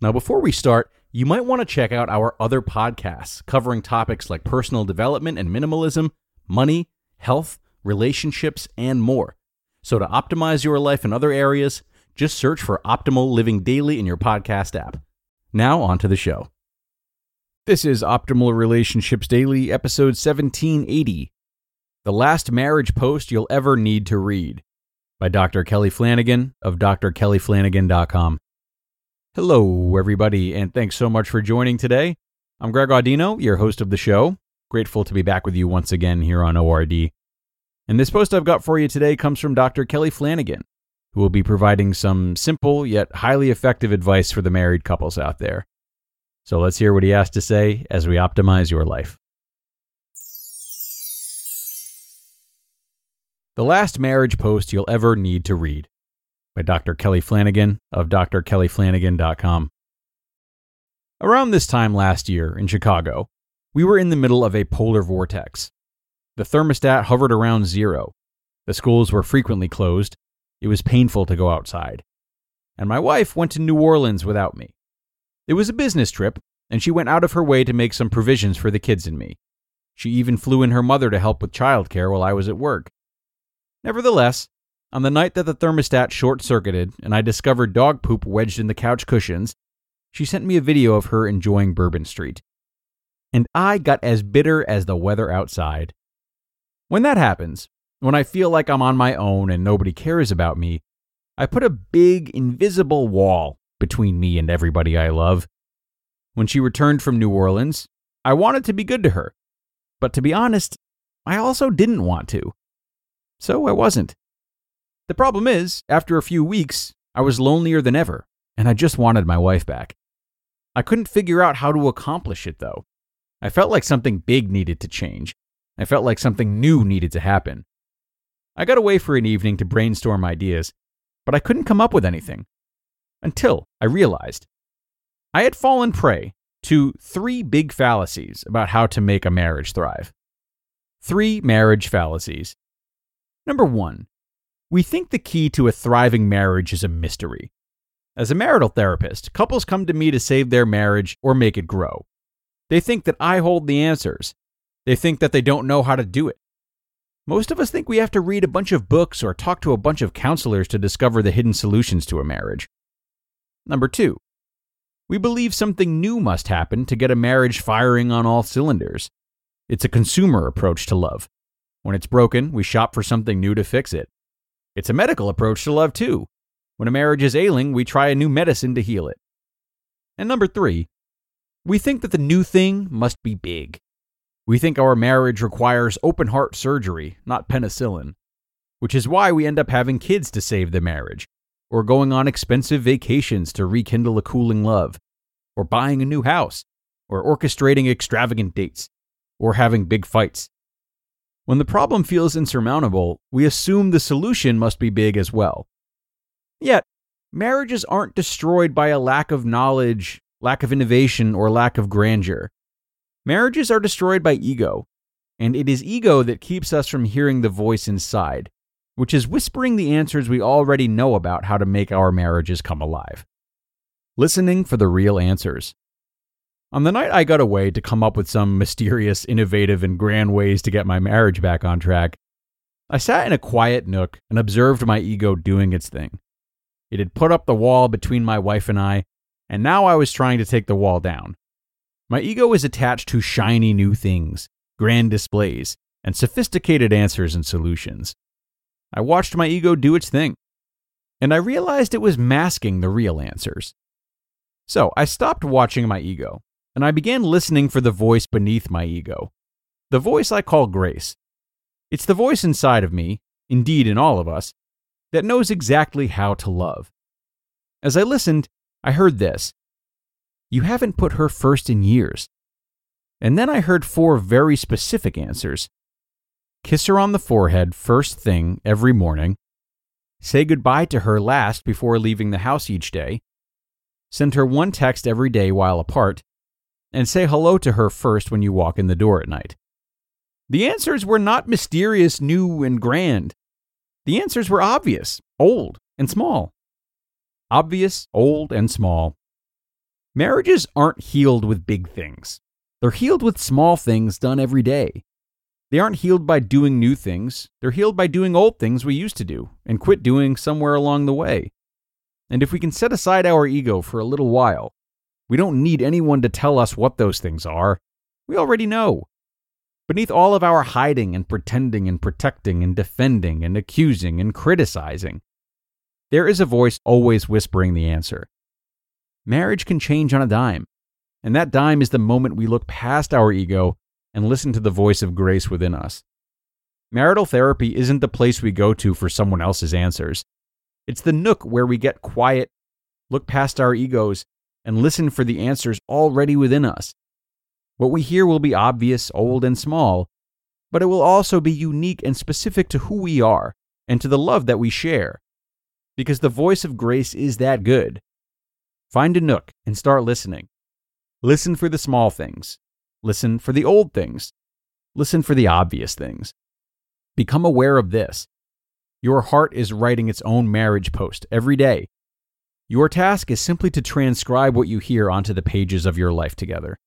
Now, before we start, you might want to check out our other podcasts covering topics like personal development and minimalism, money, health, relationships, and more. So, to optimize your life in other areas, just search for Optimal Living Daily in your podcast app. Now, on to the show. This is Optimal Relationships Daily, episode 1780 The Last Marriage Post You'll Ever Need to Read by Dr. Kelly Flanagan of drkellyflanagan.com. Hello, everybody, and thanks so much for joining today. I'm Greg Audino, your host of the show. Grateful to be back with you once again here on ORD. And this post I've got for you today comes from Dr. Kelly Flanagan, who will be providing some simple yet highly effective advice for the married couples out there. So let's hear what he has to say as we optimize your life. The Last Marriage Post You'll Ever Need to Read by Dr. Kelly Flanagan of drkellyflanagan.com. Around this time last year in Chicago, we were in the middle of a polar vortex. The thermostat hovered around zero. The schools were frequently closed. It was painful to go outside. And my wife went to New Orleans without me. It was a business trip, and she went out of her way to make some provisions for the kids and me. She even flew in her mother to help with childcare while I was at work. Nevertheless, on the night that the thermostat short circuited and I discovered dog poop wedged in the couch cushions, she sent me a video of her enjoying Bourbon Street. And I got as bitter as the weather outside. When that happens, when I feel like I'm on my own and nobody cares about me, I put a big, invisible wall between me and everybody I love. When she returned from New Orleans, I wanted to be good to her. But to be honest, I also didn't want to so I wasn't. The problem is, after a few weeks, I was lonelier than ever, and I just wanted my wife back. I couldn't figure out how to accomplish it, though. I felt like something big needed to change. I felt like something new needed to happen. I got away for an evening to brainstorm ideas, but I couldn't come up with anything. Until I realized I had fallen prey to three big fallacies about how to make a marriage thrive. Three marriage fallacies. Number one, we think the key to a thriving marriage is a mystery. As a marital therapist, couples come to me to save their marriage or make it grow. They think that I hold the answers. They think that they don't know how to do it. Most of us think we have to read a bunch of books or talk to a bunch of counselors to discover the hidden solutions to a marriage. Number two, we believe something new must happen to get a marriage firing on all cylinders. It's a consumer approach to love. When it's broken, we shop for something new to fix it. It's a medical approach to love, too. When a marriage is ailing, we try a new medicine to heal it. And number three, we think that the new thing must be big. We think our marriage requires open heart surgery, not penicillin, which is why we end up having kids to save the marriage, or going on expensive vacations to rekindle a cooling love, or buying a new house, or orchestrating extravagant dates, or having big fights. When the problem feels insurmountable, we assume the solution must be big as well. Yet, marriages aren't destroyed by a lack of knowledge, lack of innovation, or lack of grandeur. Marriages are destroyed by ego, and it is ego that keeps us from hearing the voice inside, which is whispering the answers we already know about how to make our marriages come alive. Listening for the real answers. On the night I got away to come up with some mysterious, innovative, and grand ways to get my marriage back on track, I sat in a quiet nook and observed my ego doing its thing. It had put up the wall between my wife and I, and now I was trying to take the wall down. My ego is attached to shiny new things, grand displays, and sophisticated answers and solutions. I watched my ego do its thing, and I realized it was masking the real answers. So I stopped watching my ego and I began listening for the voice beneath my ego. The voice I call Grace. It's the voice inside of me, indeed in all of us, that knows exactly how to love. As I listened, I heard this You haven't put her first in years. And then I heard four very specific answers kiss her on the forehead first thing every morning, say goodbye to her last before leaving the house each day, send her one text every day while apart, and say hello to her first when you walk in the door at night. The answers were not mysterious, new, and grand. The answers were obvious, old, and small. Obvious, old, and small. Marriages aren't healed with big things. They're healed with small things done every day. They aren't healed by doing new things. They're healed by doing old things we used to do and quit doing somewhere along the way. And if we can set aside our ego for a little while, we don't need anyone to tell us what those things are. We already know. Beneath all of our hiding and pretending and protecting and defending and accusing and criticizing, there is a voice always whispering the answer. Marriage can change on a dime, and that dime is the moment we look past our ego and listen to the voice of grace within us. Marital therapy isn't the place we go to for someone else's answers. It's the nook where we get quiet, look past our egos, and listen for the answers already within us. What we hear will be obvious, old, and small, but it will also be unique and specific to who we are and to the love that we share. Because the voice of grace is that good. Find a nook and start listening. Listen for the small things. Listen for the old things. Listen for the obvious things. Become aware of this. Your heart is writing its own marriage post every day. Your task is simply to transcribe what you hear onto the pages of your life together.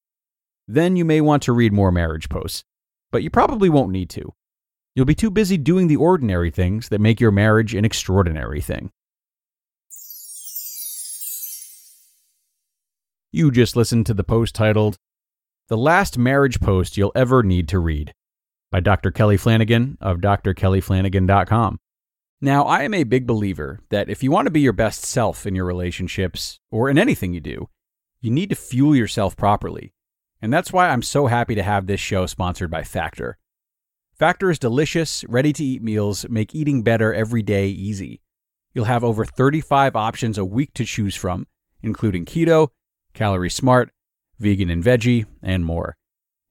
Then you may want to read more marriage posts, but you probably won't need to. You'll be too busy doing the ordinary things that make your marriage an extraordinary thing. You just listened to the post titled, The Last Marriage Post You'll Ever Need to Read by Dr. Kelly Flanagan of drkellyflanagan.com. Now, I am a big believer that if you want to be your best self in your relationships or in anything you do, you need to fuel yourself properly. And that's why I'm so happy to have this show sponsored by Factor. Factor's delicious, ready to eat meals make eating better every day easy. You'll have over 35 options a week to choose from, including keto, calorie smart, vegan and veggie, and more.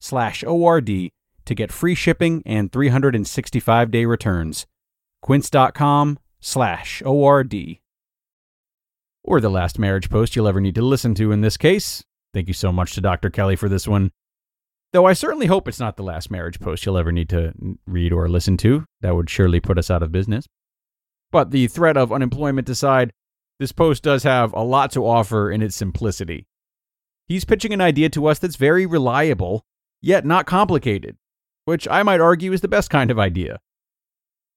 slash ORD to get free shipping and 365 day returns. Quince.com slash ORD. Or the last marriage post you'll ever need to listen to in this case. Thank you so much to Dr. Kelly for this one. Though I certainly hope it's not the last marriage post you'll ever need to read or listen to. That would surely put us out of business. But the threat of unemployment aside, this post does have a lot to offer in its simplicity. He's pitching an idea to us that's very reliable, yet not complicated, which I might argue is the best kind of idea.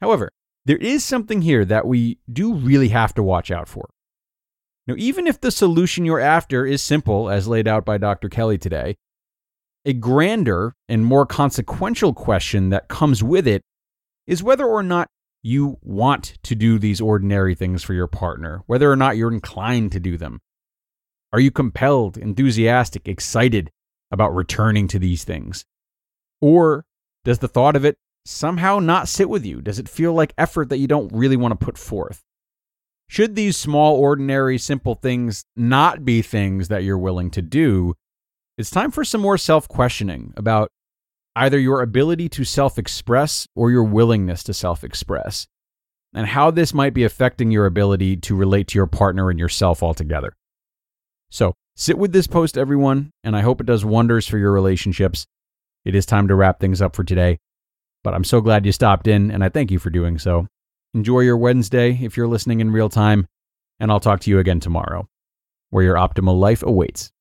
However, there is something here that we do really have to watch out for. Now, even if the solution you're after is simple, as laid out by Dr. Kelly today, a grander and more consequential question that comes with it is whether or not you want to do these ordinary things for your partner, whether or not you're inclined to do them. Are you compelled, enthusiastic, excited about returning to these things? Or does the thought of it somehow not sit with you? Does it feel like effort that you don't really want to put forth? Should these small, ordinary, simple things not be things that you're willing to do, it's time for some more self questioning about either your ability to self express or your willingness to self express, and how this might be affecting your ability to relate to your partner and yourself altogether. So, sit with this post, everyone, and I hope it does wonders for your relationships. It is time to wrap things up for today, but I'm so glad you stopped in, and I thank you for doing so. Enjoy your Wednesday if you're listening in real time, and I'll talk to you again tomorrow, where your optimal life awaits.